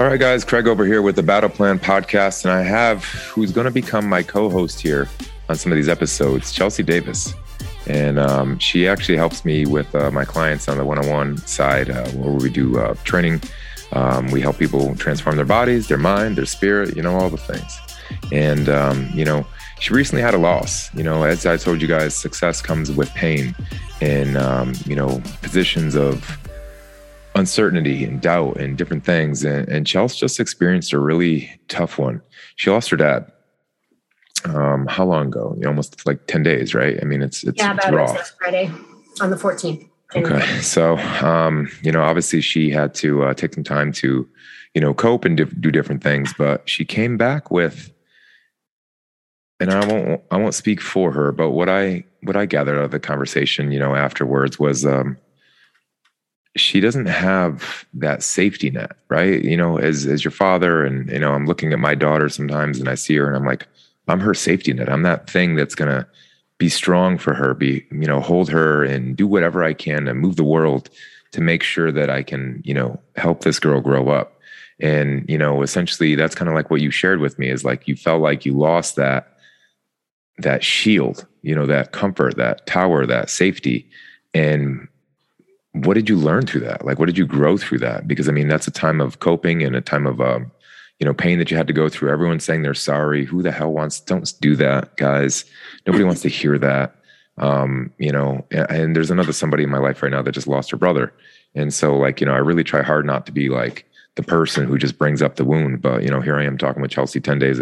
All right, guys, Craig over here with the Battle Plan podcast, and I have who's going to become my co-host here on some of these episodes, Chelsea Davis, and um, she actually helps me with uh, my clients on the one-on-one side, uh, where we do uh, training. Um, we help people transform their bodies, their mind, their spirit, you know, all the things. And um, you know, she recently had a loss. You know, as I told you guys, success comes with pain, and um, you know, positions of uncertainty and doubt and different things. And, and Chelsea just experienced a really tough one. She lost her dad. Um, how long ago? Almost like 10 days, right? I mean, it's, it's, yeah, it's about raw. Friday on the 14th. Okay. So, um, you know, obviously she had to uh, take some time to, you know, cope and do different things, but she came back with, and I won't, I won't speak for her, but what I, what I gathered out of the conversation, you know, afterwards was, um, she doesn't have that safety net, right? You know, as as your father, and you know, I'm looking at my daughter sometimes, and I see her, and I'm like, I'm her safety net. I'm that thing that's gonna be strong for her, be you know, hold her and do whatever I can to move the world to make sure that I can, you know, help this girl grow up. And you know, essentially, that's kind of like what you shared with me is like you felt like you lost that that shield, you know, that comfort, that tower, that safety, and what did you learn through that? Like, what did you grow through that? Because I mean, that's a time of coping and a time of, um, you know, pain that you had to go through. Everyone's saying they're sorry. Who the hell wants? Don't do that, guys. Nobody wants to hear that. Um, you know, and, and there's another somebody in my life right now that just lost her brother, and so like, you know, I really try hard not to be like the person who just brings up the wound. But you know, here I am talking with Chelsea ten days.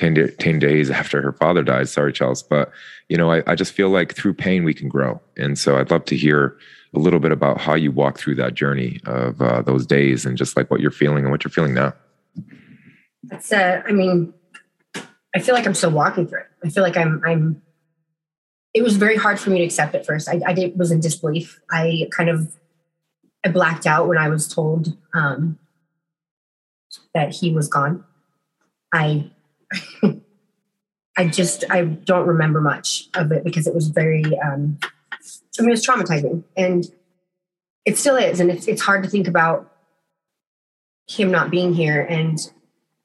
10, 10 days after her father died. Sorry, Charles. But, you know, I, I just feel like through pain we can grow. And so I'd love to hear a little bit about how you walk through that journey of uh, those days and just like what you're feeling and what you're feeling now. That's, uh, I mean, I feel like I'm still walking through it. I feel like I'm, I'm, it was very hard for me to accept at first. I, I did, was in disbelief. I kind of, I blacked out when I was told um, that he was gone. I, I just, I don't remember much of it because it was very, um, I mean, it's traumatizing and it still is. And it's, it's hard to think about him not being here. And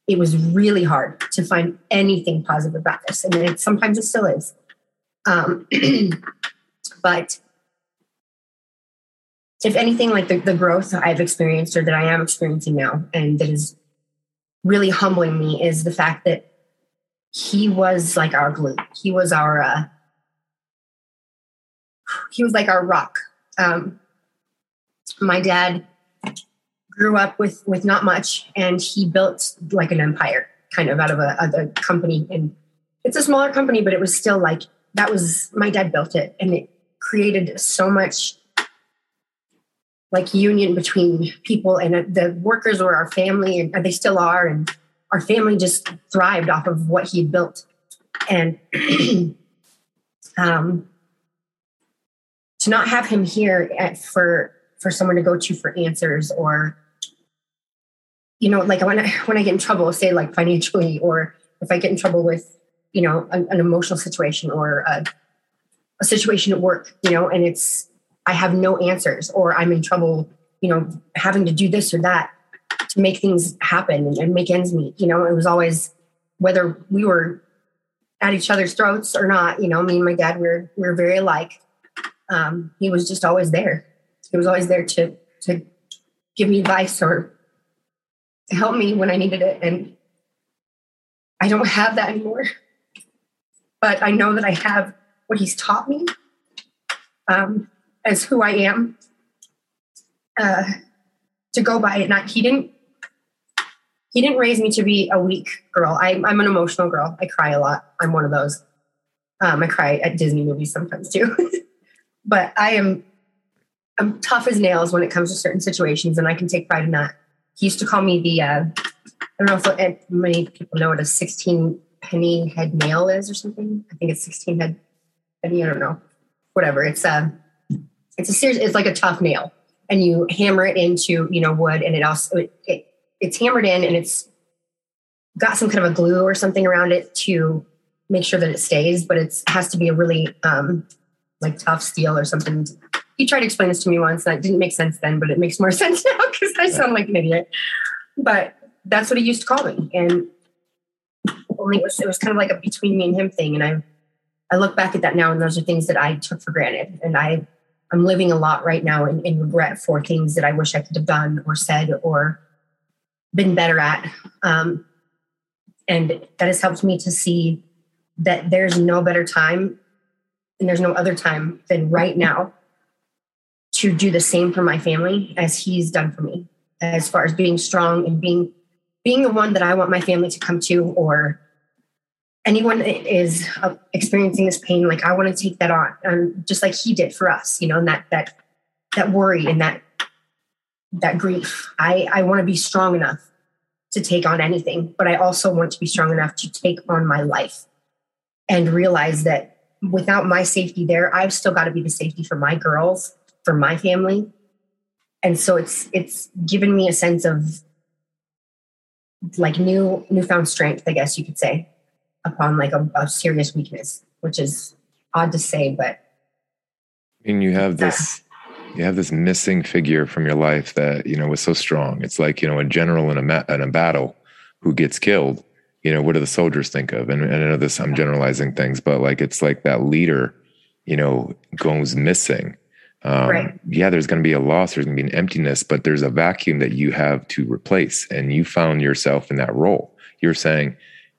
it was really hard to find anything positive about this. And it, sometimes it still is. Um, but if anything, like the, the growth I've experienced or that I am experiencing now, and that is really humbling me, is the fact that he was like our glue. He was our, uh, he was like our rock. Um, my dad grew up with with not much, and he built like an empire, kind of out of a, a company. And it's a smaller company, but it was still like that was my dad built it, and it created so much like union between people, and the workers were our family, and they still are, and our family just thrived off of what he built, and. um, to not have him here at, for for someone to go to for answers or you know like when I, when I get in trouble say like financially or if I get in trouble with you know an, an emotional situation or a, a situation at work you know and it's I have no answers or I'm in trouble you know having to do this or that to make things happen and, make ends meet you know it was always whether we were at each other's throats or not you know me and my dad we we're we we're very alike um, he was just always there. He was always there to to give me advice or to help me when I needed it. And I don't have that anymore. But I know that I have what he's taught me um, as who I am uh, to go by it. Not he didn't he didn't raise me to be a weak girl. I, I'm an emotional girl. I cry a lot. I'm one of those. Um, I cry at Disney movies sometimes too. but I am I'm tough as nails when it comes to certain situations, and I can take pride in that. He used to call me the uh, I don't know if many people know what a 16 penny head nail is or something. I think it's 16 head penny. I don't know, whatever. It's a it's a serious. It's like a tough nail, and you hammer it into you know wood, and it also it, it it's hammered in, and it's got some kind of a glue or something around it to make sure that it stays. But it has to be a really um, like tough steel or something. He tried to explain this to me once, and it didn't make sense then, but it makes more sense now because I sound like an idiot. But that's what he used to call me. And only it was it was kind of like a between me and him thing. And I I look back at that now and those are things that I took for granted. And I I'm living a lot right now in, in regret for things that I wish I could have done or said or been better at. Um, and that has helped me to see that there's no better time and there's no other time than right now to do the same for my family as he's done for me as far as being strong and being being the one that I want my family to come to or anyone that is uh, experiencing this pain like I want to take that on um, just like he did for us you know and that that that worry and that that grief. I I want to be strong enough to take on anything but I also want to be strong enough to take on my life and realize that without my safety there I've still got to be the safety for my girls for my family. And so it's it's given me a sense of like new newfound strength i guess you could say upon like a, a serious weakness which is odd to say but and you have this you have this missing figure from your life that you know was so strong it's like you know a general in a, ma- in a battle who gets killed you know what do the soldiers think of and, and i know this i'm generalizing things but like it's like that leader you know goes missing um, right. yeah, there's going to be a loss, there's going to be an emptiness, but there's a vacuum that you have to replace. And you found yourself in that role. You're saying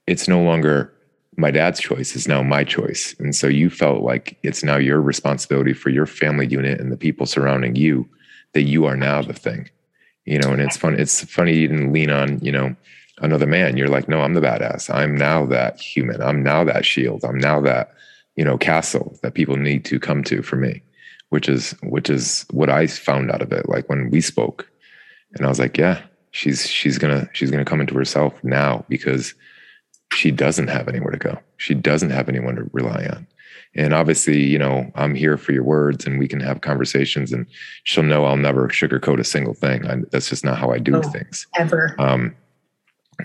it's no longer my dad's choice, is now my choice. And so you felt like it's now your responsibility for your family unit and the people surrounding you that you are now the thing. You know, and it's fun. It's funny you didn't lean on, you know, another man. You're like, no, I'm the badass. I'm now that human. I'm now that shield. I'm now that, you know, castle that people need to come to for me which is which is what I found out of it. Like when we spoke, and I was like, yeah, she's she's gonna she's gonna come into herself now because she doesn't have anywhere to go. She doesn't have anyone to rely on. And obviously, you know, I'm here for your words and we can have conversations and she'll know I'll never sugarcoat a single thing. I, that's just not how I do oh, things. Ever. Um,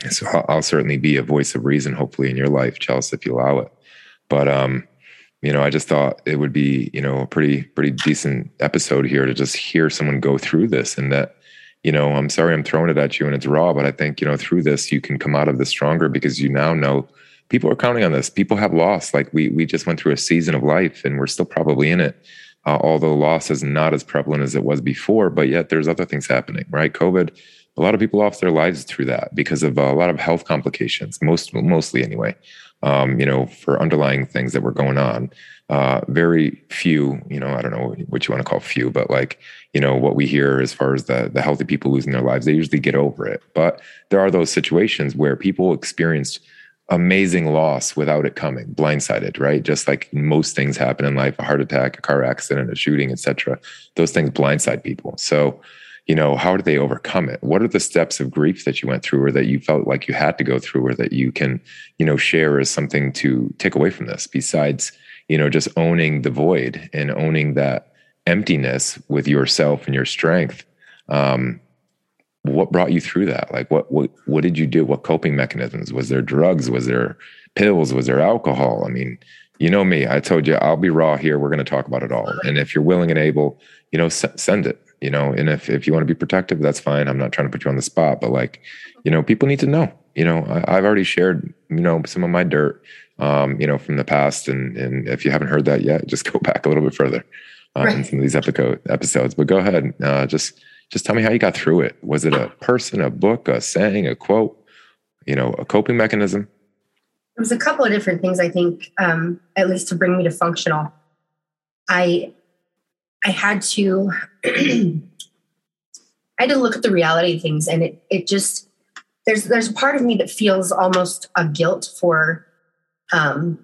so I'll, I'll, certainly be a voice of reason, hopefully in your life, Chelsea, if you allow it. But, um, you know, I just thought it would be, you know, a pretty, pretty decent episode here to just hear someone go through this and that, you know, I'm sorry I'm throwing it at you and it's raw, but I think, you know, through this you can come out of this stronger because you now know people are counting on this. People have lost. Like we we just went through a season of life and we're still probably in it. Uh, although loss is not as prevalent as it was before, but yet there's other things happening, right? COVID, a lot of people lost their lives through that because of uh, a lot of health complications, most mostly anyway um, you know, for underlying things that were going on. Uh, very few, you know, I don't know what you want to call few, but like, you know, what we hear as far as the the healthy people losing their lives, they usually get over it. But there are those situations where people experienced amazing loss without it coming, blindsided, right? Just like most things happen in life, a heart attack, a car accident, a shooting, etc. Those things blindside people. So you know how did they overcome it? What are the steps of grief that you went through or that you felt like you had to go through or that you can you know share as something to take away from this besides you know just owning the void and owning that emptiness with yourself and your strength? Um, what brought you through that? Like what what what did you do? What coping mechanisms? Was there drugs? Was there pills? Was there alcohol? I mean you know me i told you i'll be raw here we're going to talk about it all. And if you're willing and able you know s- send it you know and if if you want to be protective that's fine i'm not trying to put you on the spot but like you know people need to know you know I, have already shared you know some of my dirt um you know from the past and and if you haven't heard that yet just go back a little bit further uh, right. in some of these epico- episodes but go ahead uh, just just tell me how you got through it. Was it a person a book a saying a quote you know a coping mechanism it was a couple of different things i think um at least to bring me to functional. I I had to I had to look at the reality of things and it it just there's there's a part of me that feels almost a guilt for um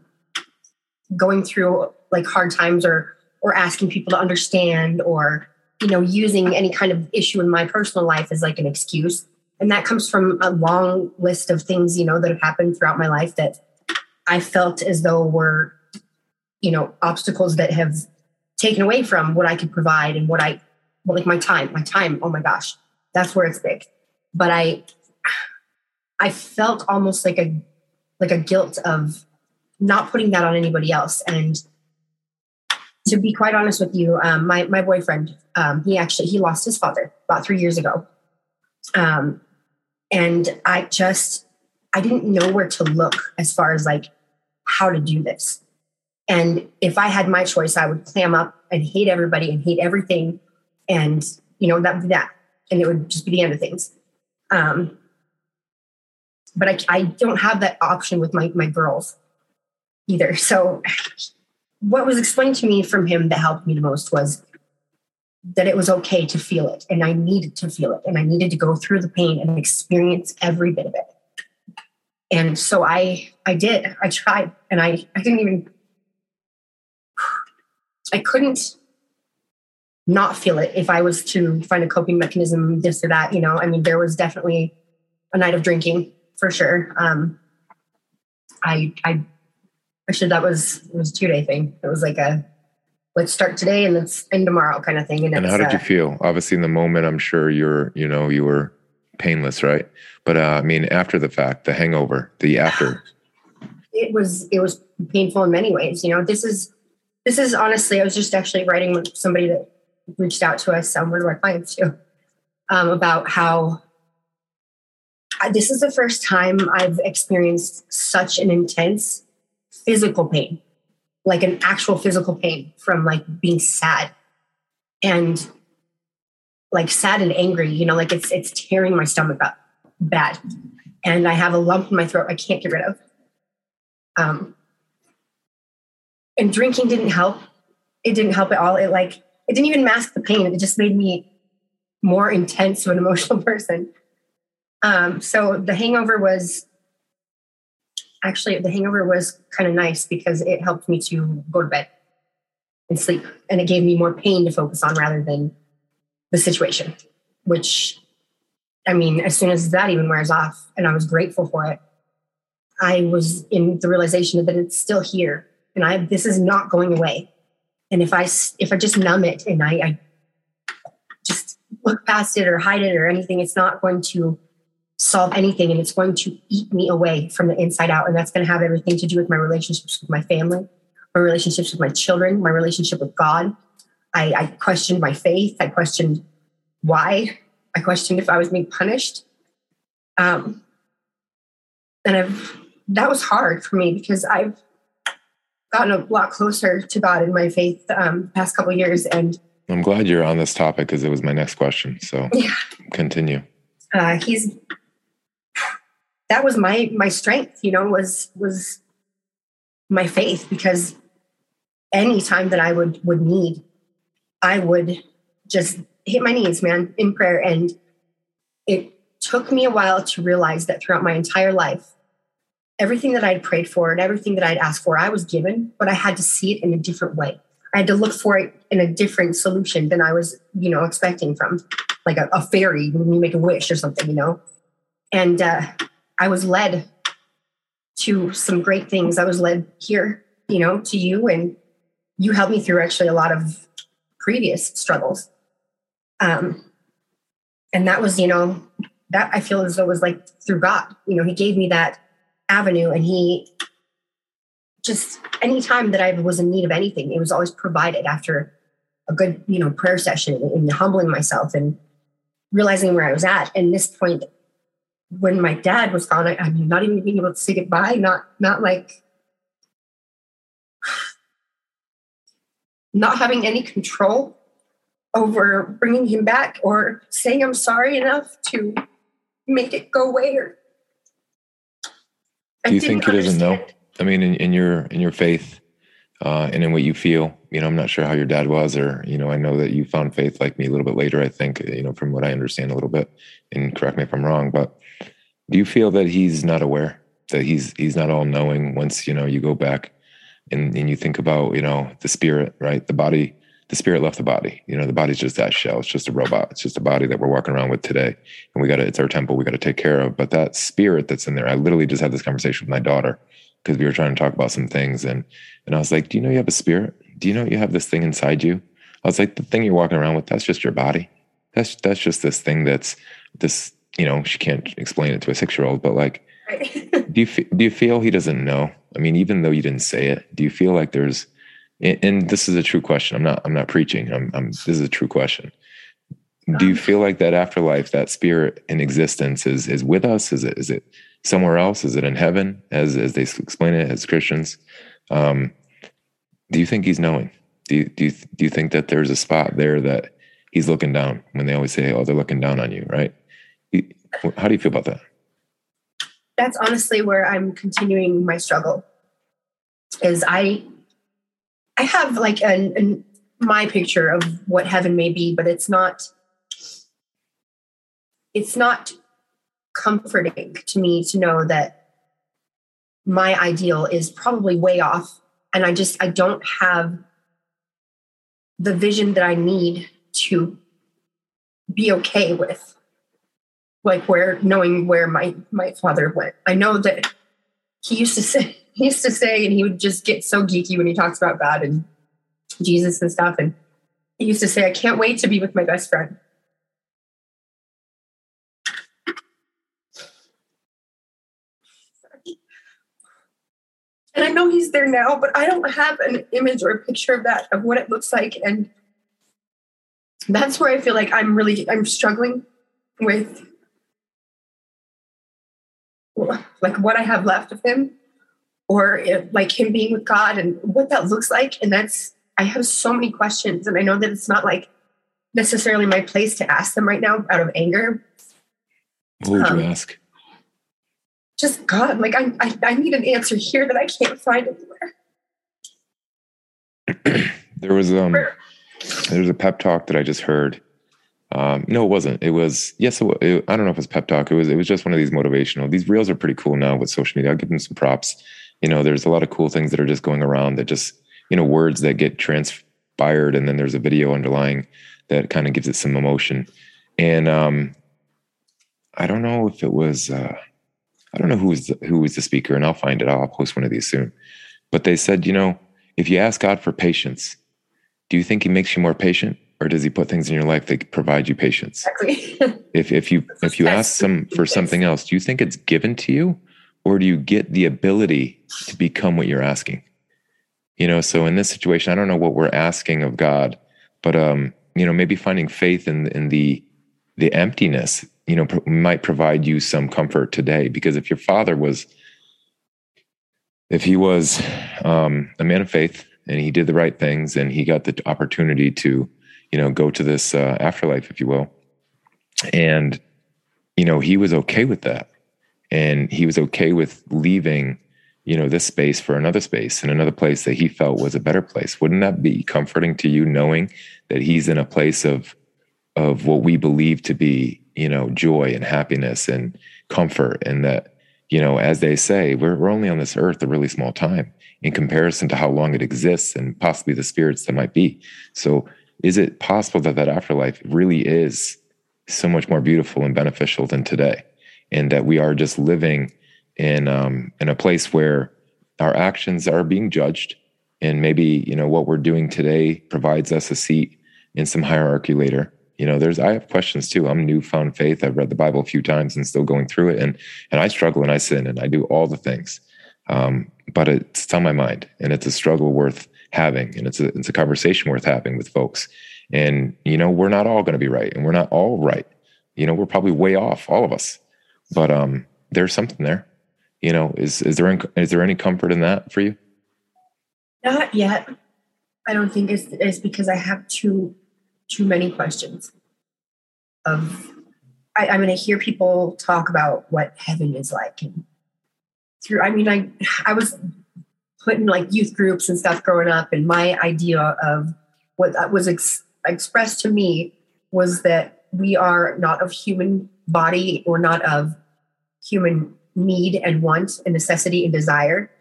going through like hard times or or asking people to understand or you know using any kind of issue in my personal life as like an excuse and that comes from a long list of things you know that have happened throughout my life that i felt as though were you know obstacles that have taken away from what I could provide and what I, well, like my time, my time. Oh my gosh, that's where it's big. But I, I felt almost like a, like a guilt of not putting that on anybody else. And to be quite honest with you, um, my my boyfriend, um, he actually he lost his father about three years ago. Um, And I just, I didn't know where to look as far as like how to do this. And if I had my choice, I would clam up and hate everybody and hate everything. And, you know, that would be that. And it would just be the end of things. Um, but I, I don't have that option with my, my girls either. So what was explained to me from him that helped me the most was that it was okay to feel it and I needed to feel it and I needed to go through the pain and experience every bit of it. And so I I did. I tried and I I didn't even I couldn't not feel it if I was to find a coping mechanism, this or that. You know, I mean, there was definitely a night of drinking for sure. Um, I, I, actually that was was two day thing. It was like a let's start today and let's end tomorrow kind of thing. And, and how did uh, you feel? Obviously, in the moment, I'm sure you're you know you were painless, right? But uh, I mean, after the fact, the hangover, the after. It was it was painful in many ways. You know, this is this is honestly, I was just actually writing with somebody that reached out to us, um, one of our clients too, um, about how I, this is the first time I've experienced such an intense physical pain, like an actual physical pain from like being sad and like sad and angry, you know, like it's it's tearing my stomach up bad. And I have a lump in my throat I can't get rid of. Um, and drinking didn't help. It didn't help at all. It like it didn't even mask the pain. It just made me more intense of an emotional person. Um, so the hangover was actually the hangover was kind of nice because it helped me to go to bed and sleep, and it gave me more pain to focus on rather than the situation. Which, I mean, as soon as that even wears off, and I was grateful for it, I was in the realization that it's still here and I this is not going away. And if I if I just numb it and I, I just look past it or hide it or anything, it's not going to solve anything, and it's going to eat me away from the inside out. And that's going to have everything to do with my relationships with my family, my relationships with my children, my relationship with God. I, I questioned my faith. I questioned why. I questioned if I was being punished. Um, and I've that was hard for me because I've gotten a lot closer to God in my faith um, past couple years. And I'm glad you're on this topic because it was my next question. So yeah. continue. Uh, he's that was my my strength. You know, was was my faith because any time that I would would need, I would just hit my knees, man, in prayer. And it took me a while to realize that throughout my entire life, everything that I'd prayed for and everything that I'd asked for, I was given, but I had to see it in a different way. I had to look for it in a different solution than I was, you know, expecting from like a, a fairy when you make a wish or something, you know. And uh, I was led to some great things. I was led here, you know, to you, and you helped me through actually a lot of previous struggles. Um, and that was, you know, that I feel as though was like through God. You know, He gave me that avenue and he just anytime that I was in need of anything, it was always provided after a good, you know, prayer session and humbling myself and realizing where I was at. And this point, when my dad was gone, I, I mean, not even being able to say goodbye, not not like not having any control over bringing him back or saying I'm sorry enough to make it go away or do you think he doesn't know? I mean, in, in your in your faith uh, and in what you feel, you know, I'm not sure how your dad was, or you know, I know that you found faith like me a little bit later. I think, you know, from what I understand a little bit, and correct me if I'm wrong, but do you feel that he's not aware that he's he's not all knowing? Once you know you go back and and you think about you know the spirit, right? The body the spirit left the body. You know, the body's just that shell. It's just a robot. It's just a body that we're walking around with today. And we got to, it's our temple. We got to take care of. But that spirit that's in there, I literally just had this conversation with my daughter because we were trying to talk about some things. And, and I was like, do you know you have a spirit? Do you know you have this thing inside you? I was like, the thing you're walking around with, that's just your body. That's, that's just this thing that's this, you know, she can't explain it to a six year old, but like, do you, do you feel he doesn't know? I mean, even though you didn't say it, do you feel like there's, and this is a true question. I'm not I'm not preaching. I'm, I'm this is a true question. do you feel like that afterlife, that spirit in existence is is with us? Is it is it somewhere else? Is it in heaven, as as they explain it as Christians? Um, do you think he's knowing? Do you, do you do you think that there's a spot there that he's looking down when they always say, "Oh, they're looking down on you," right? How do you feel about that? That's honestly where I'm continuing my struggle. Is I I have like an, an my picture of what heaven may be, but it's not it's not comforting to me to know that my ideal is probably way off and i just i don't have the vision that i need to be okay with like where knowing where my my father went. I know that he used to say he used to say and he would just get so geeky when he talks about god and jesus and stuff. And he used to say i can't wait to be with my best friend. And I know he's there now, but I don't have an image or a picture of that, of what it looks like. And that's where I feel like I'm really, I'm struggling with like what I have left of him or if, like him being with God and what that looks like. And that's, I have so many questions. And I know that it's not like necessarily my place to ask them right now out of anger. What would um, you ask? just God, like I, I, I need an answer here that I can't find anywhere. there was um, there was a pep talk that I just heard. Um, no, it wasn't. It was yes. It, it, I don't know if it was pep talk. It was it was just one of these motivational. These reels are pretty cool now with social media. I'll give them some props. You know, there's a lot of cool things that are just going around that just you know words that get transpired, and then there's a video underlying that kind of gives it some emotion. And um, I don't know if it was. Uh, I don't know who was who was the speaker, and I'll find it. I'll post one of these soon. But they said, you know, if you ask God for patience, do you think He makes you more patient, or does He put things in your life that provide you patience? Exactly. if if you if you ask some for something else, do you think it's given to you, or do you get the ability to become what you're asking? You know, so in this situation, I don't know what we're asking of God, but um, you know, maybe finding faith in in the the emptiness you know might provide you some comfort today because if your father was if he was um, a man of faith and he did the right things and he got the opportunity to you know go to this uh, afterlife if you will. And you know he was okay with that. And he was okay with leaving you know this space for another space and another place that he felt was a better place. Wouldn't that be comforting to you knowing that he's in a place of of what we believe to be you know joy and happiness and comfort? And that you know as they say we're, we're only on this earth a really small time in comparison to how long it exists and possibly the spirits that might be. So is it possible that that afterlife really is so much more beautiful and beneficial than today? And that we are just living in um, in a place where our actions are being judged and maybe you know what we're doing today provides us a seat in some hierarchy later. You know there's i have questions too. I'm newfound faith. I've read the bible a few times and still going through it. And and i struggle and i sin and i do all the things. Um, but it's on my mind and it's a struggle worth having and it's a it's a conversation worth having with folks. And you know we're not all going to be right and we're not all right. You know we're probably way off all of us. But um there's something there. You know is is there is there any comfort in that for you? Not yet. I don't think it's, it's because i have too too many questions of I, am going to hear people talk about what heaven is like and through i mean i i was put in like youth groups and stuff growing up and my idea of what was ex- expressed to me was that we are not of human body or not of human need and want and necessity and desire.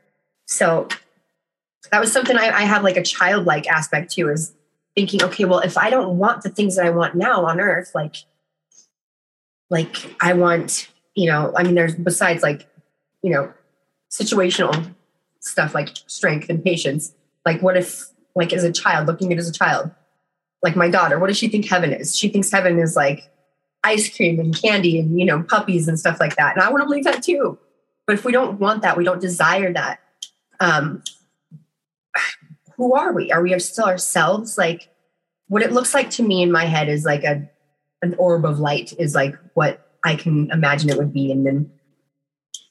So that was something I, I have like a childlike aspect to is thinking, okay, well, if I don't want the things that I want now on earth, like, like I want, you know, I mean, there's besides like, you know, situational stuff like strength and patience. Like, what if, like, as a child, looking at as a child, like my daughter, what does she think heaven is? She thinks heaven is like ice cream and candy and, you know, puppies and stuff like that. And I want to believe that too. But if we don't want that, we don't desire that, um, who are we? Are we still ourselves? Like what it looks like to me in my head is like a an orb of light is like what I can imagine it would be. And then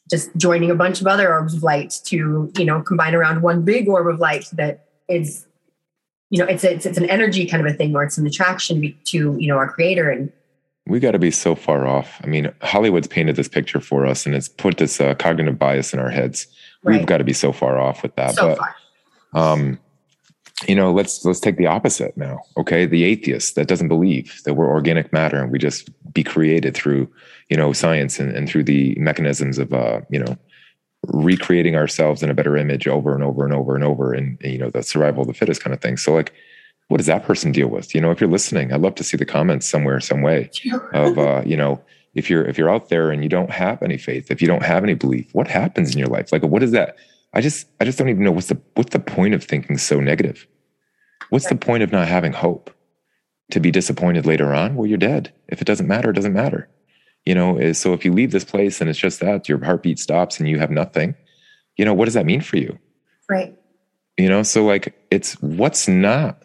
just joining a bunch of other orbs of light to, you know, combine around one big orb of light that is, you know, it's, it's, it's an energy kind of a thing where it's an attraction to, you know, our creator. And we got to be so far off. I mean, Hollywood's painted this picture for us and it's put this uh, cognitive bias in our heads. Right. We've got to be so far off with that. So but, far. Um, you know, let's let's take the opposite now. Okay, the atheist that doesn't believe that we're organic matter and we just be created through, you know, science and, and through the mechanisms of, uh, you know, recreating ourselves in a better image over and over and over and over, and you know, the survival of the fittest kind of thing. So, like, what does that person deal with? You know, if you're listening, I'd love to see the comments somewhere, some way of, uh, you know, if you're if you're out there and you don't have any faith, if you don't have any belief, what happens in your life? Like, what is that? I just I just don't even know what's the what's the point of thinking so negative? What's the point of not having hope? To be disappointed later on? Well, you're dead. If it doesn't matter, it doesn't matter. You know, eh, so if you leave this place and it's just that your heartbeat stops and you have nothing, you know, what does that mean for you? Right. You know, so like it's what's not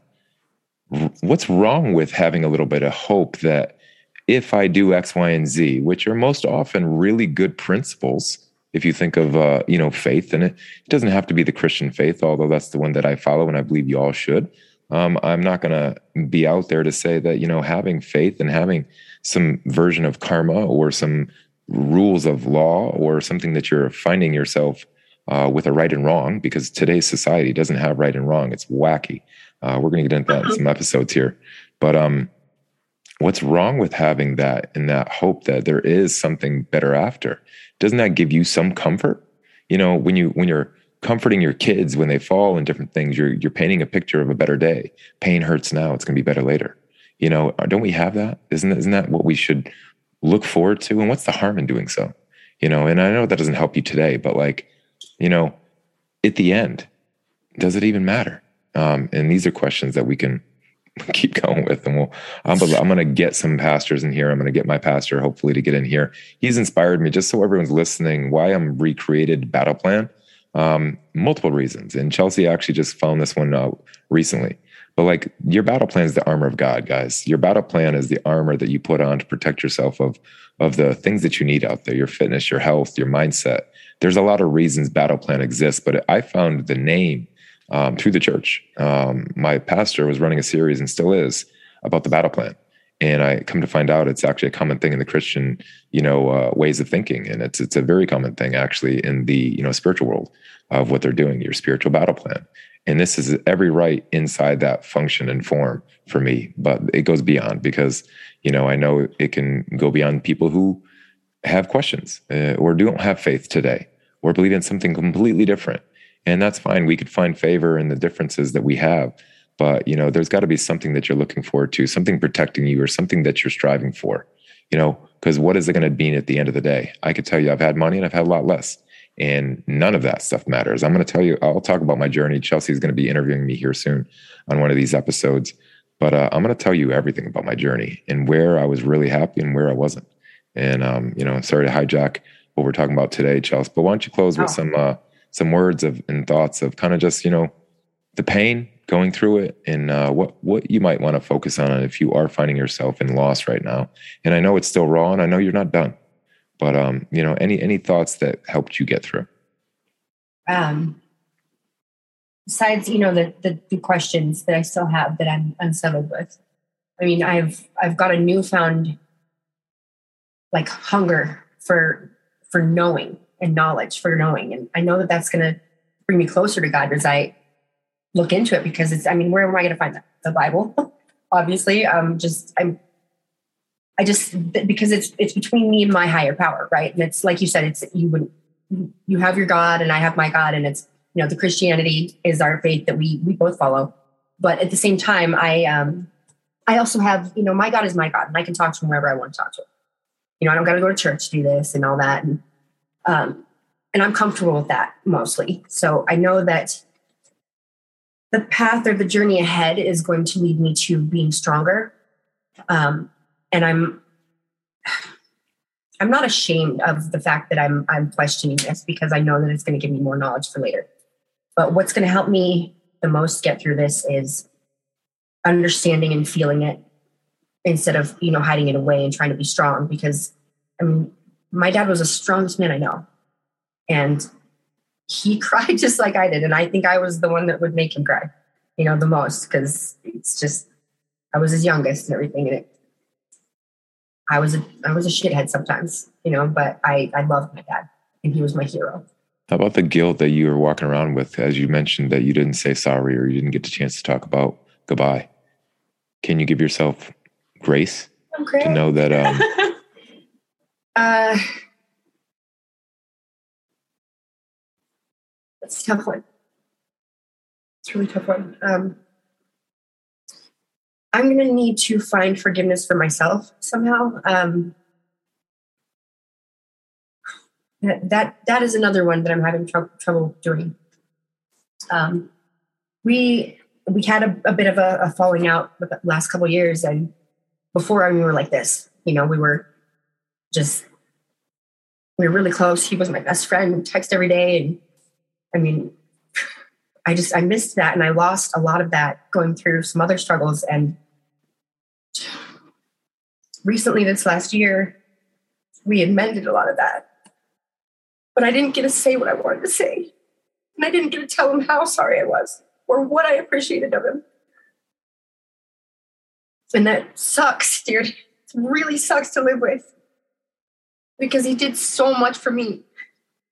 what's wrong with having a little bit of hope that if I do X, Y, and Z, which are most often really good principles, if you think of uh, you know faith and it, it doesn't have to be the christian faith although that's the one that i follow and i believe you all should. Um, i'm not going to be out there to say that you know having faith and having some version of karma or some rules of law or something that you're finding yourself uh, with a right and wrong because today's society doesn't have right and wrong. It's wacky. Uh, we're going to get into that in some episodes here. But um what's wrong with having that and that hope that there is something better after? Doesn't that give you some comfort? You know when you when you're comforting your kids when they fall and different things you're you're painting a picture of a better day. Pain hurts now. It's going to be better later. You know uh, don't we have that? Isn't that, isn't that what we should look forward to? And what's the harm in doing so? You know and i know that doesn't help you today but like you know at the end does it even matter? Um, and these are questions that we can keep going with. And we'll, I'm, I'm going to get some pastors in here. I'm going to get my pastor hopefully to get in here. He's inspired me just so everyone's listening why I'm recreated battle plan. Um, multiple reasons. And Chelsea actually just found this one out recently. But like your battle plan is the armor of God, guys. Your battle plan is the armor that you put on to protect yourself of of the things that you need out there, your fitness, your health, your mindset. There's a lot of reasons battle plan exists, but I found the name um, through the church. Um, my pastor was running a series and still is about the battle plan. And I come to find out it's actually a common thing in the Christian, you know, uh, ways of thinking, and it's it's a very common thing actually in the you know spiritual world of what they're doing, your spiritual battle plan. And this is every right inside that function and form for me, but it goes beyond because you know I know it can go beyond people who have questions uh, or don't have faith today or believe in something completely different and that's fine. We could find favor in the differences that we have. But you know there's got to be something that you're looking forward to something protecting you or something that you're striving for you know? Because what is it going to mean at the end of the day? I could tell you i've had money and i've had a lot less and none of that stuff matters. I'm going to tell you i'll talk about my journey. Chelsea's going to be interviewing me here soon on one of these episodes. But uh, i'm going to tell you everything about my journey and where i was really happy and where i wasn't. And um, you know sorry to hijack what we're talking about today chelsea but why don't you close oh. with some uh, some words of and thoughts of kind of just you know the pain going through it and uh, what what you might want to focus on if you are finding yourself in loss right now. And I know it's still raw, and I know you're not done, but um, you know, any any thoughts that helped you get through? Um, besides, you know, the, the the questions that I still have that I'm unsettled with. I mean, I've I've got a newfound like hunger for for knowing and knowledge for knowing. And I know that that's going to bring me closer to God as I look into it because it's, I mean, where am I going to find that? The Bible, obviously. Um, just, I'm, I just, because it's, it's between me and my higher power, right? And it's like you said, it's, you would, you have your God and I have my God and it's, you know, the Christianity is our faith that we, we both follow. But at the same time, I, um, I also have, you know, my God is my God and I can talk to him wherever I want to talk to him. You know, I don't got to go to church to do this and all that. And um, and I'm comfortable with that mostly. So I know that the path or the journey ahead is going to lead me to being stronger. Um, and I'm I'm not ashamed of the fact that I'm I'm questioning this because I know that it's going to give me more knowledge for later. But what's going to help me the most get through this is understanding and feeling it instead of you know hiding it away and trying to be strong because I mean my dad was the strongest man I know. And he cried just like I did. And I think I was the one that would make him cry, you know, the most because it's just I was his youngest and everything. And it, I was a I was a shithead sometimes, you know, but I I loved my dad and he was my hero. How about the guilt that you were walking around with, as you mentioned that you didn't say sorry or you didn't get the chance to talk about goodbye? Can you give yourself grace okay. to know that? Um, uh, a tough one. It's really tough one. Um, I'm going to need to find forgiveness for myself somehow. Um, that, that that is another one that I'm having tr- trouble doing. Um, we we had a, a bit of a, a, falling out the last couple years, and before I mean, we were like this. You know, we were just we were really close. He was my best friend. Text every day, and I mean, I just I missed that, and I lost a lot of that going through some other struggles. And recently, this last year, we had mended a lot of that, but I didn't get to say what I wanted to say, and I didn't get to tell him how sorry I was or what I appreciated of him. And that sucks, dude. It really sucks to live with because he did so much for me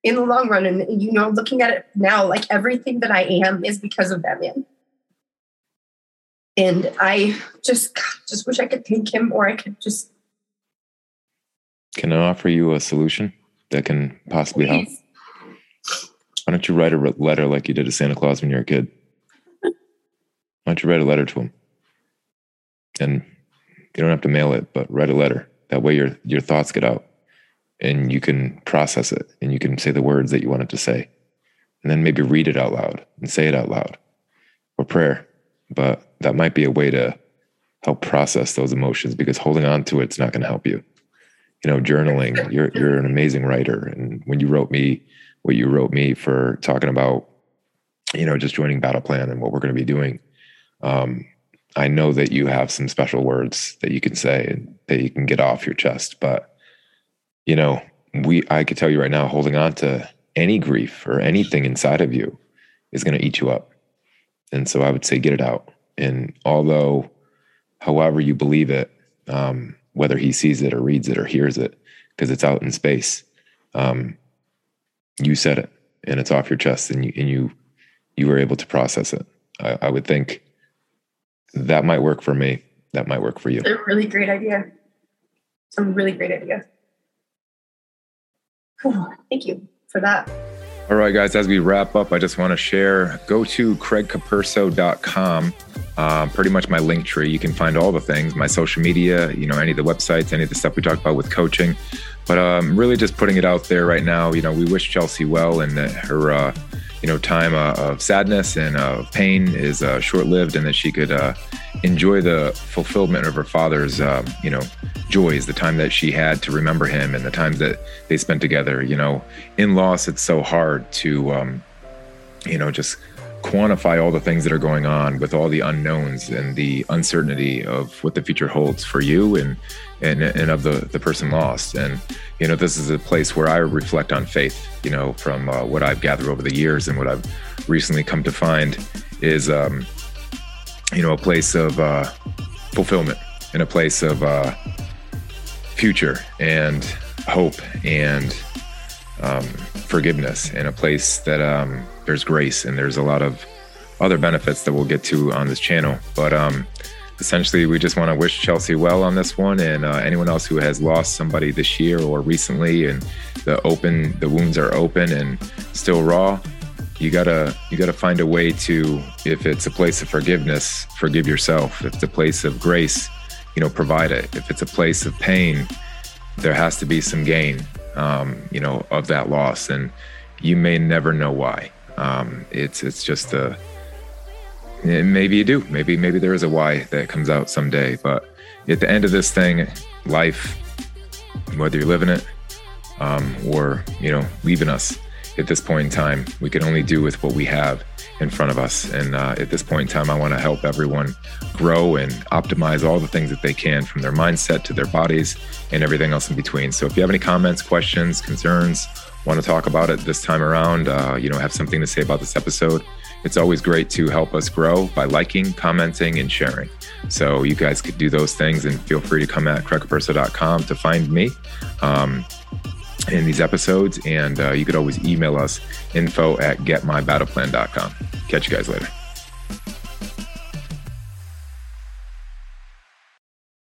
in the long run. And, you know, looking at it now, like everything that I am is because of that man. And I just, just wish I could thank him or I could just. Can I offer you a solution that can possibly Please. help? Why don't you write a letter like you did to Santa Claus when you were a kid? Why don't you write a letter to him? And you don't have to mail it, but write a letter. That way your your thoughts get out and you can process it and you can say the words that you wanted to say. And then maybe read it out loud and say it out loud or prayer. But that might be a way to help process those emotions because holding on to it's not going to help you. You know journaling you're you're an amazing writer. And when you wrote me what you wrote me for talking about you know just joining battle plan and what we're going to be doing um, i know that you have some special words that you can say and that you can get off your chest but you know, we I could tell you right now, holding on to any grief or anything inside of you is going to eat you up. And so I would say get it out. And although, however you believe it, um, whether he sees it or reads it or hears it, because it's out in space, um, you said it and it's off your chest, and you and you you were able to process it. I, I would think that might work for me. That might work for you. It's a really great idea. A really great idea. Thank you for that. All right, guys, as we wrap up, I just want to share go to craigcapurso.com. Um, pretty much my link tree. You can find all the things, my social media, you know, any of the websites, any of the stuff we talked about with coaching. But um, really just putting it out there right now. You know, we wish Chelsea well and that her, uh, you know, time uh, of sadness and uh, pain is uh, short lived and that she could uh, enjoy the fulfillment of her father's, um, you know, joys, the time that she had to remember him and the times that they spent together. You know, in loss, it's so hard to, um, you know, just quantify all the things that are going on with all the unknowns and the uncertainty of what the future holds for you and and, and of the, the person lost. And, you know, this is a place where I reflect on faith, you know, from uh, what I've gathered over the years and what I've recently come to find is, um, you know, a place of uh, fulfillment and a place of uh, future and hope and um, forgiveness and a place that um, there's grace and there's a lot of other benefits that we'll get to on this channel. But um, essentially, we just want to wish Chelsea well on this one and uh, anyone else who has lost somebody this year or recently and the open, the wounds are open and still raw you gotta you gotta find a way to if it's a place of forgiveness forgive yourself. If it's a place of grace you know provide it. If it's a place of pain there has to be some gain um, you know of that loss. And you may never know why. Um, it's it's just a maybe you do. Maybe maybe there is a why that comes out someday. But at the end of this thing life whether you're living it um, or you know leaving us at this point in time. We can only do with what we have. in front of us. And uh, at this point in time, I want to help everyone grow and optimize all the things that they can from their mindset to their bodies and everything else in between. So if you have any comments, questions, concerns, want to talk about it this time around, uh, you know, have something to say about this episode, it's always great to help us grow by liking, commenting, and sharing. So you guys could do those things and feel free to come at craigcapurso.com to find me. Um, in these episodes, and uh, you could always email us info at getmybattleplan.com. Catch you guys later.